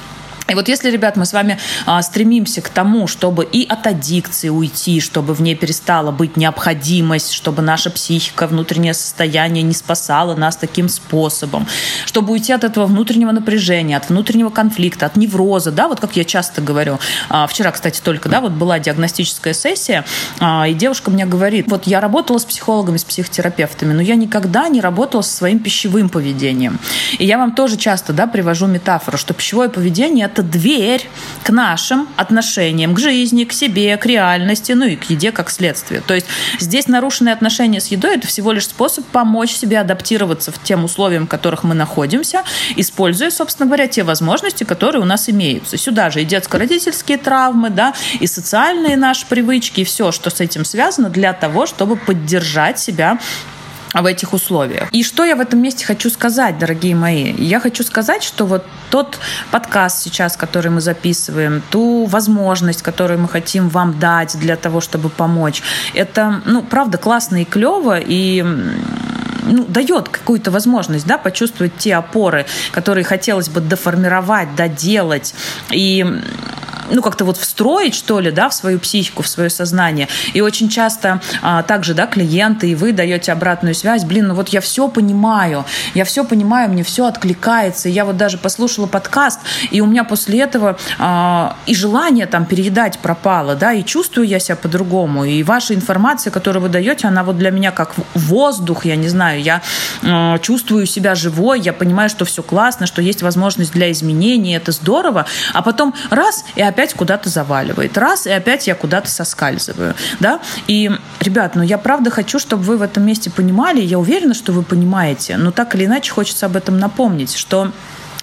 И вот если, ребят, мы с вами а, стремимся к тому, чтобы и от аддикции уйти, чтобы в ней перестала быть необходимость, чтобы наша психика, внутреннее состояние не спасало нас таким способом, чтобы уйти от этого внутреннего напряжения, от внутреннего конфликта, от невроза, да, вот как я часто говорю. А, вчера, кстати, только, да, вот была диагностическая сессия, а, и девушка мне говорит, вот я работала с психологами, с психотерапевтами, но я никогда не работала со своим пищевым поведением. И я вам тоже часто, да, привожу метафору, что пищевое поведение – это это дверь к нашим отношениям, к жизни, к себе, к реальности, ну и к еде как следствие. То есть здесь нарушенные отношения с едой – это всего лишь способ помочь себе адаптироваться в тем условиям, в которых мы находимся, используя, собственно говоря, те возможности, которые у нас имеются. Сюда же и детско-родительские травмы, да, и социальные наши привычки, и все, что с этим связано, для того, чтобы поддержать себя в этих условиях. И что я в этом месте хочу сказать, дорогие мои? Я хочу сказать, что вот тот подкаст сейчас, который мы записываем, ту возможность, которую мы хотим вам дать для того, чтобы помочь, это, ну, правда, классно и клево, и ну, дает какую-то возможность да, почувствовать те опоры, которые хотелось бы доформировать, доделать. И ну, как-то вот встроить, что ли, да, в свою психику, в свое сознание. И очень часто а, также, да, клиенты, и вы даете обратную связь, блин, ну вот я все понимаю, я все понимаю, мне все откликается. Я вот даже послушала подкаст, и у меня после этого а, и желание там переедать пропало, да, и чувствую я себя по-другому. И ваша информация, которую вы даете, она вот для меня как воздух, я не знаю, я а, чувствую себя живой, я понимаю, что все классно, что есть возможность для изменений, это здорово, а потом раз, и опять куда-то заваливает. Раз, и опять я куда-то соскальзываю. Да? И, ребят, ну я правда хочу, чтобы вы в этом месте понимали, я уверена, что вы понимаете, но так или иначе хочется об этом напомнить, что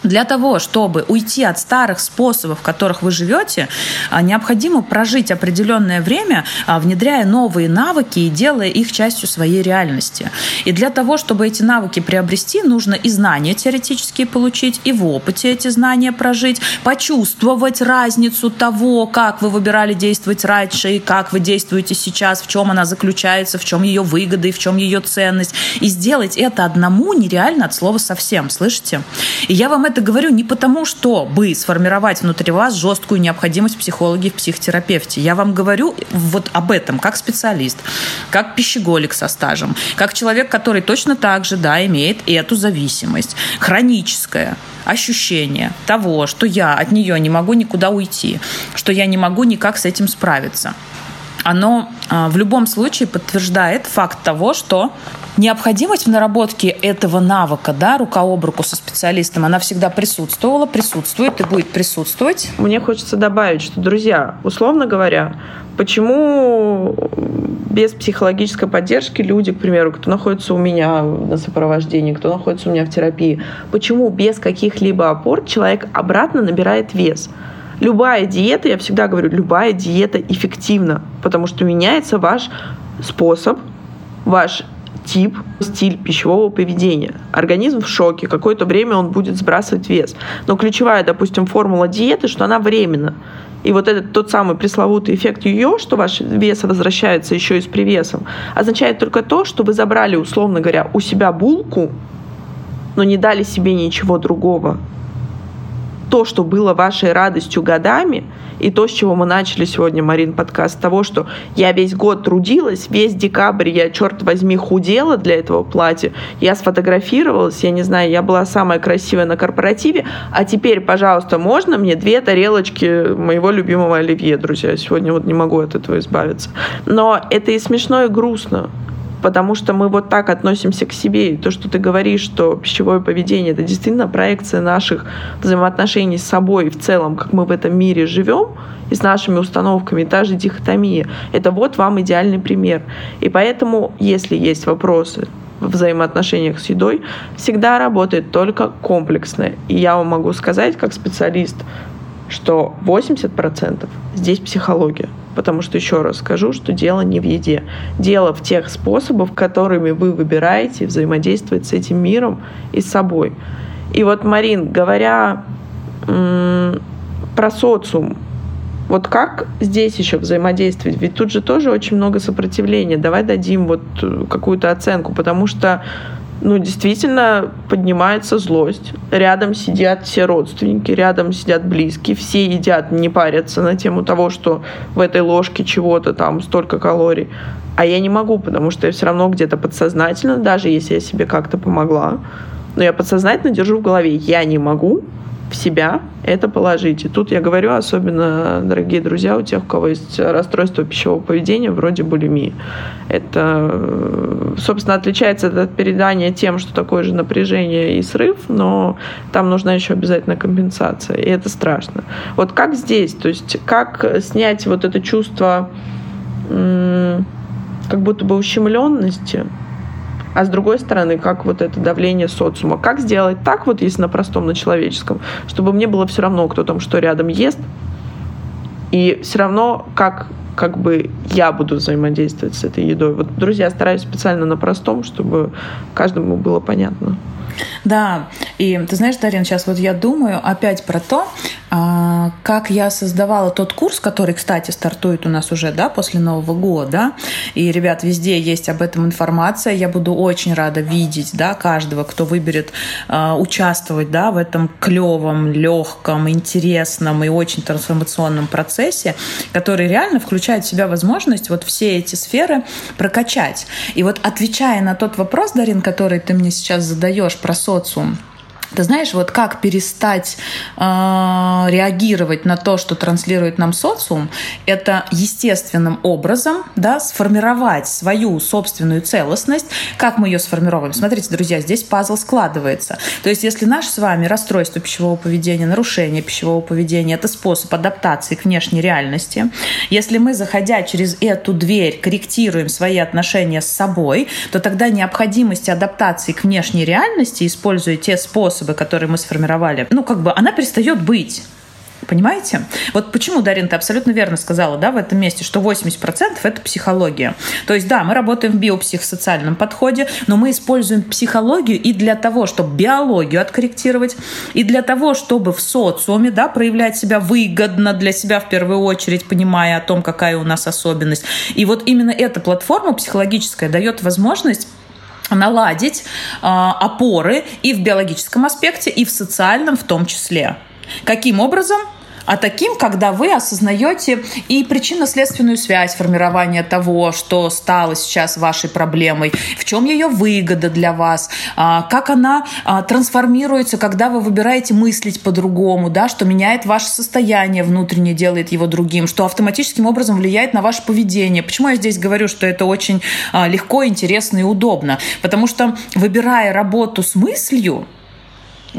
для того, чтобы уйти от старых способов, в которых вы живете, а, необходимо прожить определенное время, а, внедряя новые навыки и делая их частью своей реальности. И для того, чтобы эти навыки приобрести, нужно и знания теоретические получить, и в опыте эти знания прожить, почувствовать разницу того, как вы выбирали действовать раньше и как вы действуете сейчас, в чем она заключается, в чем ее выгода и в чем ее ценность. И сделать это одному нереально от слова совсем, слышите? И я вам это говорю не потому, чтобы сформировать внутри вас жесткую необходимость психологии в психотерапевте. Я вам говорю вот об этом как специалист, как пищеголик со стажем, как человек, который точно так же да, имеет эту зависимость. Хроническое ощущение того, что я от нее не могу никуда уйти, что я не могу никак с этим справиться оно а, в любом случае подтверждает факт того, что необходимость в наработке этого навыка, да, рука об руку со специалистом, она всегда присутствовала, присутствует и будет присутствовать. Мне хочется добавить, что, друзья, условно говоря, почему без психологической поддержки люди, к примеру, кто находится у меня на сопровождении, кто находится у меня в терапии, почему без каких-либо опор человек обратно набирает вес? Любая диета, я всегда говорю, любая диета эффективна, потому что меняется ваш способ, ваш тип, стиль пищевого поведения. Организм в шоке, какое-то время он будет сбрасывать вес. Но ключевая, допустим, формула диеты, что она временна. И вот этот тот самый пресловутый эффект ее, что ваш вес возвращается еще и с привесом, означает только то, что вы забрали, условно говоря, у себя булку, но не дали себе ничего другого то, что было вашей радостью годами, и то, с чего мы начали сегодня, Марин, подкаст, того, что я весь год трудилась, весь декабрь я, черт возьми, худела для этого платья, я сфотографировалась, я не знаю, я была самая красивая на корпоративе, а теперь, пожалуйста, можно мне две тарелочки моего любимого оливье, друзья, сегодня вот не могу от этого избавиться. Но это и смешно, и грустно, потому что мы вот так относимся к себе. И то, что ты говоришь, что пищевое поведение — это действительно проекция наших взаимоотношений с собой в целом, как мы в этом мире живем, и с нашими установками, та же дихотомия. Это вот вам идеальный пример. И поэтому, если есть вопросы в взаимоотношениях с едой, всегда работает только комплексное. И я вам могу сказать, как специалист, что 80% здесь психология. Потому что еще раз скажу, что дело не в еде. Дело в тех способах, которыми вы выбираете взаимодействовать с этим миром и с собой. И вот, Марин, говоря про социум, вот как здесь еще взаимодействовать? Ведь тут же тоже очень много сопротивления. Давай дадим вот э, какую-то оценку, потому что ну, действительно поднимается злость. Рядом сидят все родственники, рядом сидят близкие, все едят, не парятся на тему того, что в этой ложке чего-то там столько калорий. А я не могу, потому что я все равно где-то подсознательно, даже если я себе как-то помогла, но я подсознательно держу в голове, я не могу, себя это положить. И тут я говорю, особенно, дорогие друзья, у тех, у кого есть расстройство пищевого поведения, вроде булимии. Это, собственно, отличается от передания тем, что такое же напряжение и срыв, но там нужна еще обязательно компенсация, и это страшно. Вот как здесь, то есть как снять вот это чувство как будто бы ущемленности, а с другой стороны, как вот это давление социума. Как сделать так, вот если на простом, на человеческом, чтобы мне было все равно, кто там что рядом ест, и все равно, как как бы я буду взаимодействовать с этой едой. Вот, друзья, стараюсь специально на простом, чтобы каждому было понятно. Да, и ты знаешь, Дарин, сейчас вот я думаю опять про то, а, как я создавала тот курс, который, кстати, стартует у нас уже, да, после Нового года. И, ребят, везде есть об этом информация. Я буду очень рада видеть, да, каждого, кто выберет э, участвовать, да, в этом клевом, легком, интересном и очень трансформационном процессе, который реально включает в себя возможность вот все эти сферы прокачать. И вот отвечая на тот вопрос, Дарин, который ты мне сейчас задаешь про социум, ты знаешь, вот как перестать э, реагировать на то, что транслирует нам социум, это естественным образом да, сформировать свою собственную целостность. Как мы ее сформируем? Смотрите, друзья, здесь пазл складывается. То есть, если наше с вами расстройство пищевого поведения, нарушение пищевого поведения – это способ адаптации к внешней реальности, если мы, заходя через эту дверь, корректируем свои отношения с собой, то тогда необходимость адаптации к внешней реальности, используя те способы, способы, которые мы сформировали, ну, как бы она перестает быть. Понимаете? Вот почему, Дарин, ты абсолютно верно сказала, да, в этом месте, что 80% это психология. То есть, да, мы работаем в биопсихосоциальном подходе, но мы используем психологию и для того, чтобы биологию откорректировать, и для того, чтобы в социуме, да, проявлять себя выгодно для себя в первую очередь, понимая о том, какая у нас особенность. И вот именно эта платформа психологическая дает возможность наладить э, опоры и в биологическом аспекте, и в социальном в том числе. Каким образом? А таким, когда вы осознаете и причинно-следственную связь формирования того, что стало сейчас вашей проблемой, в чем ее выгода для вас, а, как она а, трансформируется, когда вы выбираете мыслить по-другому, да, что меняет ваше состояние внутреннее, делает его другим, что автоматическим образом влияет на ваше поведение. Почему я здесь говорю, что это очень а, легко, интересно и удобно? Потому что выбирая работу с мыслью,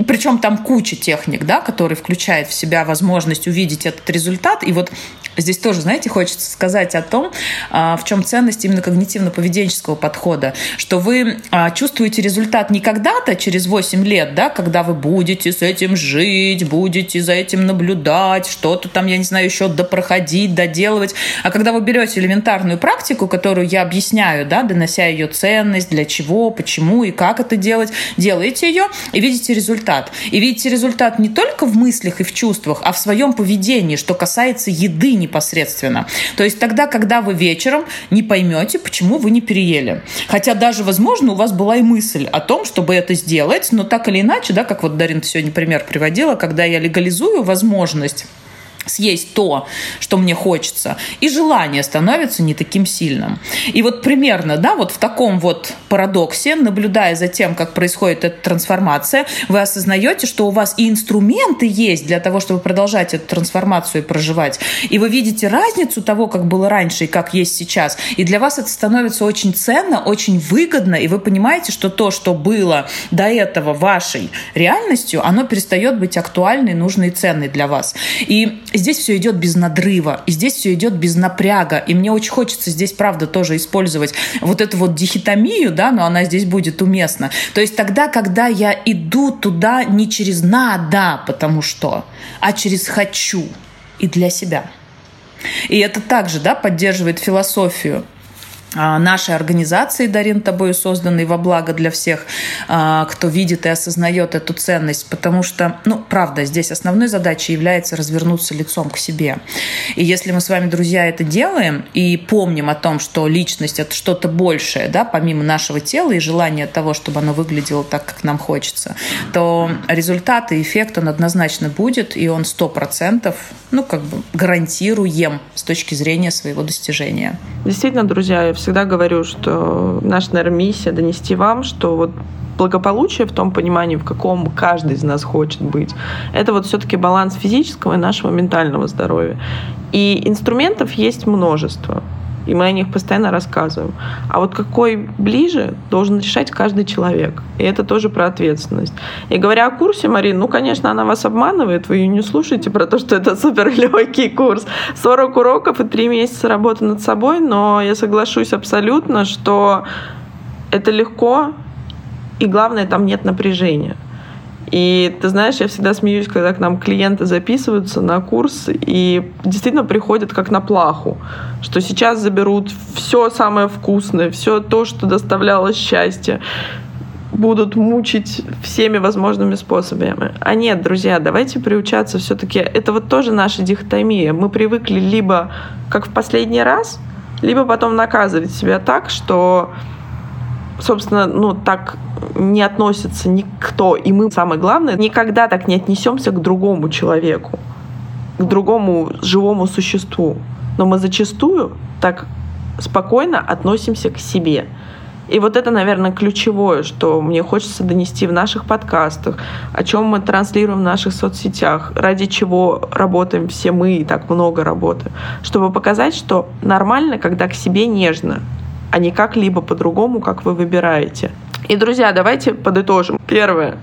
причем там куча техник, да, которые включают в себя возможность увидеть этот результат. И вот здесь тоже, знаете, хочется сказать о том, а, в чем ценность именно когнитивно-поведенческого подхода, что вы а, чувствуете результат не когда-то, через 8 лет, да, когда вы будете с этим жить, будете за этим наблюдать, что-то там, я не знаю, еще допроходить, доделывать, а когда вы берете элементарную практику, которую я объясняю, да, донося ее ценность, для чего, почему и как это делать, делаете ее и видите результат результат. И видите результат не только в мыслях и в чувствах, а в своем поведении, что касается еды непосредственно. То есть тогда, когда вы вечером не поймете, почему вы не переели. Хотя даже, возможно, у вас была и мысль о том, чтобы это сделать, но так или иначе, да, как вот Дарин сегодня пример приводила, когда я легализую возможность съесть то, что мне хочется, и желание становится не таким сильным. И вот примерно, да, вот в таком вот парадоксе, наблюдая за тем, как происходит эта трансформация, вы осознаете, что у вас и инструменты есть для того, чтобы продолжать эту трансформацию и проживать. И вы видите разницу того, как было раньше и как есть сейчас. И для вас это становится очень ценно, очень выгодно, и вы понимаете, что то, что было до этого вашей реальностью, оно перестает быть актуальной, нужной и ценной для вас. И здесь все идет без надрыва, и здесь все идет без напряга. И мне очень хочется здесь, правда, тоже использовать вот эту вот дихотомию, да, но она здесь будет уместна. То есть тогда, когда я иду туда не через «надо», потому что, а через «хочу» и для себя. И это также да, поддерживает философию нашей организации, Дарин, тобой созданной во благо для всех, а, кто видит и осознает эту ценность, потому что, ну, правда, здесь основной задачей является развернуться лицом к себе. И если мы с вами, друзья, это делаем и помним о том, что личность – это что-то большее, да, помимо нашего тела и желания того, чтобы оно выглядело так, как нам хочется, то результат и эффект, он однозначно будет, и он сто процентов, ну, как бы гарантируем с точки зрения своего достижения. Действительно, друзья, всегда говорю, что наша, наверное, миссия донести вам, что вот благополучие в том понимании, в каком каждый из нас хочет быть, это вот все-таки баланс физического и нашего ментального здоровья. И инструментов есть множество и мы о них постоянно рассказываем. А вот какой ближе, должен решать каждый человек. И это тоже про ответственность. И говоря о курсе, Марин, ну, конечно, она вас обманывает, вы ее не слушаете про то, что это супер легкий курс. 40 уроков и 3 месяца работы над собой, но я соглашусь абсолютно, что это легко, и главное, там нет напряжения. И ты знаешь, я всегда смеюсь, когда к нам клиенты записываются на курс и действительно приходят как на плаху, что сейчас заберут все самое вкусное, все то, что доставляло счастье, будут мучить всеми возможными способами. А нет, друзья, давайте приучаться все-таки. Это вот тоже наша дихотомия. Мы привыкли либо как в последний раз, либо потом наказывать себя так, что собственно, ну, так не относится никто. И мы, самое главное, никогда так не отнесемся к другому человеку, к другому живому существу. Но мы зачастую так спокойно относимся к себе. И вот это, наверное, ключевое, что мне хочется донести в наших подкастах, о чем мы транслируем в наших соцсетях, ради чего работаем все мы и так много работаем, чтобы показать, что нормально, когда к себе нежно, а не как-либо по-другому, как вы выбираете. И, друзья, давайте подытожим. Первое.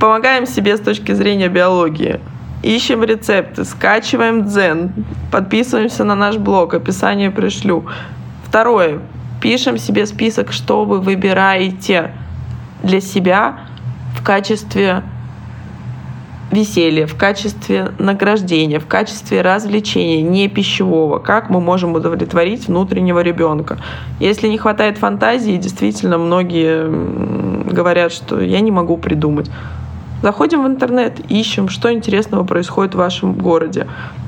Помогаем себе с точки зрения биологии. Ищем рецепты, скачиваем дзен, подписываемся на наш блог, описание пришлю. Второе. Пишем себе список, что вы выбираете для себя в качестве веселья, в качестве награждения, в качестве развлечения, не пищевого, как мы можем удовлетворить внутреннего ребенка. Если не хватает фантазии, действительно многие говорят, что я не могу придумать. Заходим в интернет, ищем, что интересного происходит в вашем городе.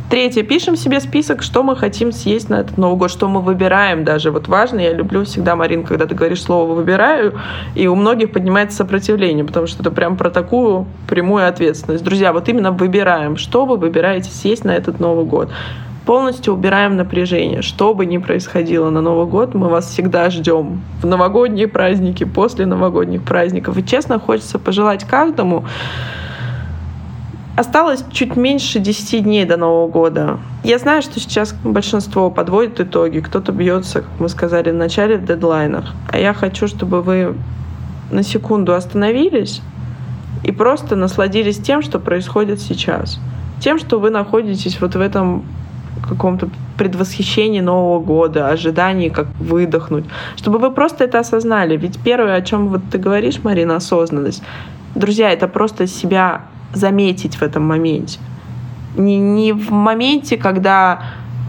Третье. Пишем себе список, что мы хотим съесть на этот Новый год, что мы выбираем даже. Вот важно, я люблю всегда, Марин, когда ты говоришь слово «выбираю», и у многих поднимается сопротивление, потому что это прям про такую прямую ответственность. Друзья, вот именно выбираем, что вы выбираете съесть на этот Новый год полностью убираем напряжение. Что бы ни происходило на Новый год, мы вас всегда ждем в новогодние праздники, после новогодних праздников. И честно, хочется пожелать каждому, Осталось чуть меньше 10 дней до Нового года. Я знаю, что сейчас большинство подводит итоги, кто-то бьется, как мы сказали в начале, в дедлайнах. А я хочу, чтобы вы на секунду остановились и просто насладились тем, что происходит сейчас. Тем, что вы находитесь вот в этом каком-то предвосхищении Нового года, ожидании, как выдохнуть, чтобы вы просто это осознали. Ведь первое, о чем вот ты говоришь, Марина, осознанность. Друзья, это просто себя заметить в этом моменте. Не, не в моменте, когда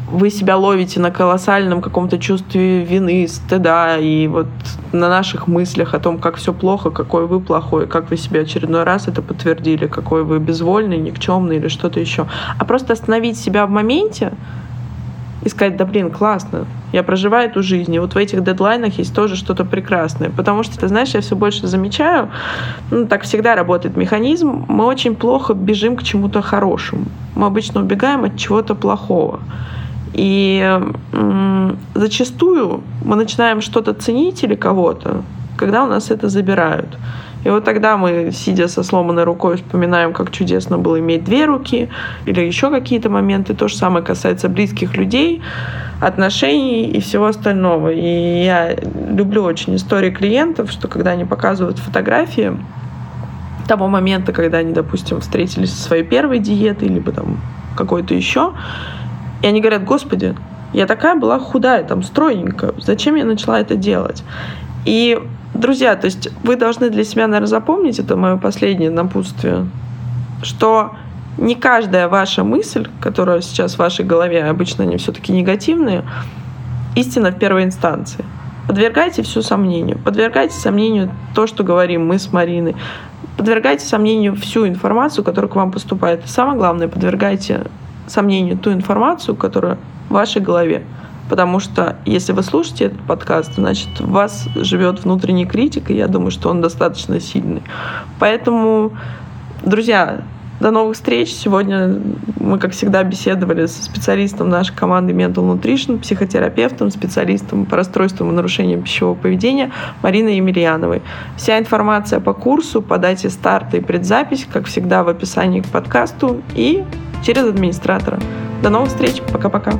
вы себя ловите на колоссальном каком-то чувстве вины, стыда и вот на наших мыслях о том, как все плохо, какой вы плохой, как вы себе очередной раз это подтвердили, какой вы безвольный, никчемный или что-то еще. А просто остановить себя в моменте, и сказать, да блин, классно, я проживаю эту жизнь, и вот в этих дедлайнах есть тоже что-то прекрасное. Потому что, ты знаешь, я все больше замечаю, ну, так всегда работает механизм, мы очень плохо бежим к чему-то хорошему. Мы обычно убегаем от чего-то плохого. И м- зачастую мы начинаем что-то ценить или кого-то, когда у нас это забирают. И вот тогда мы, сидя со сломанной рукой, вспоминаем, как чудесно было иметь две руки или еще какие-то моменты. То же самое касается близких людей, отношений и всего остального. И я люблю очень истории клиентов, что когда они показывают фотографии того момента, когда они, допустим, встретились со своей первой диетой, либо там какой-то еще, и они говорят, господи, я такая была худая, там, стройненькая, зачем я начала это делать? И Друзья, то есть вы должны для себя, наверное, запомнить, это мое последнее напутствие, что не каждая ваша мысль, которая сейчас в вашей голове, обычно они все-таки негативные, истина в первой инстанции. Подвергайте все сомнению. Подвергайте сомнению то, что говорим мы с Мариной. Подвергайте сомнению всю информацию, которая к вам поступает. И самое главное, подвергайте сомнению ту информацию, которая в вашей голове. Потому что если вы слушаете этот подкаст, значит, в вас живет внутренний критик, и я думаю, что он достаточно сильный. Поэтому, друзья, до новых встреч. Сегодня мы, как всегда, беседовали со специалистом нашей команды Mental Nutrition, психотерапевтом, специалистом по расстройствам и нарушениям пищевого поведения Мариной Емельяновой. Вся информация по курсу, по дате старта и предзапись, как всегда, в описании к подкасту и через администратора. До новых встреч. Пока-пока.